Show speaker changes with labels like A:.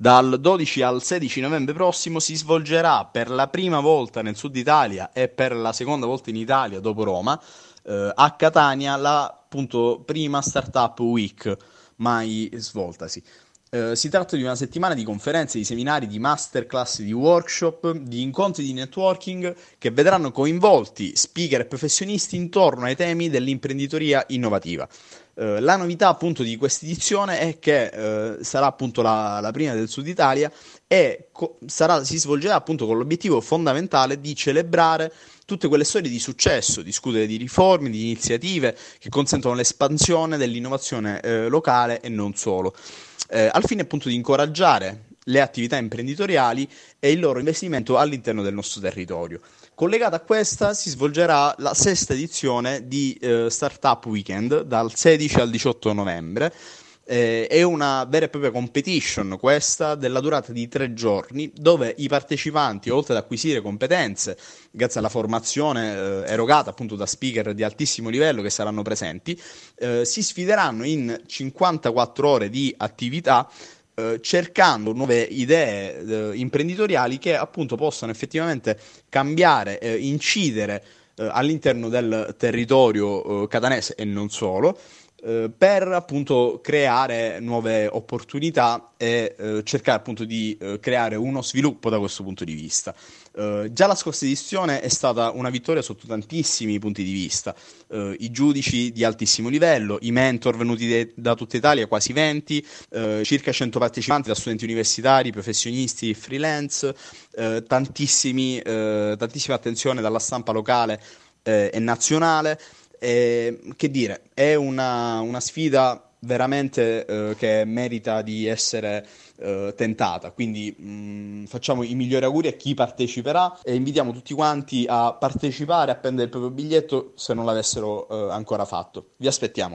A: Dal 12 al 16 novembre prossimo si svolgerà per la prima volta nel sud Italia e per la seconda volta in Italia dopo Roma eh, a Catania la appunto, prima Startup Week mai svoltasi. Eh, si tratta di una settimana di conferenze, di seminari, di masterclass, di workshop, di incontri di networking che vedranno coinvolti speaker e professionisti intorno ai temi dell'imprenditoria innovativa. Eh, la novità appunto di questa edizione è che eh, sarà appunto la, la, prima del Sud Italia e co- sarà, si svolgerà appunto con l'obiettivo fondamentale di celebrare tutte quelle storie di successo, discutere di riforme, di iniziative che consentono l'espansione dell'innovazione eh, locale e non solo. Eh, al fine appunto di incoraggiare le attività imprenditoriali e il loro investimento all'interno del nostro territorio. Collegata a questa si svolgerà la sesta edizione di eh, Startup Weekend dal 16 al 18 novembre. Eh, è una vera e propria competition questa della durata di tre giorni dove i partecipanti oltre ad acquisire competenze grazie alla formazione eh, erogata appunto da speaker di altissimo livello che saranno presenti eh, si sfideranno in 54 ore di attività eh, cercando nuove idee eh, imprenditoriali che appunto possano effettivamente cambiare, eh, incidere all'interno del territorio catanese e non solo eh, per appunto creare nuove opportunità e eh, cercare appunto di eh, creare uno sviluppo da questo punto di vista. Eh, già la scorsa edizione è stata una vittoria sotto tantissimi punti di vista, i giudici di altissimo livello, i mentor venuti de- da tutta Italia, quasi 20, circa 100 partecipanti da studenti universitari, professionisti, freelance, tantissimi, tantissima attenzione dalla stampa locale e nazionale. E, che dire, è una, una sfida veramente eh, che merita di essere eh, tentata. Quindi mh, mm, facciamo i migliori auguri a chi parteciperà e invitiamo tutti quanti a partecipare, a prendere il proprio biglietto se non l'avessero eh, ancora fatto. Vi aspettiamo.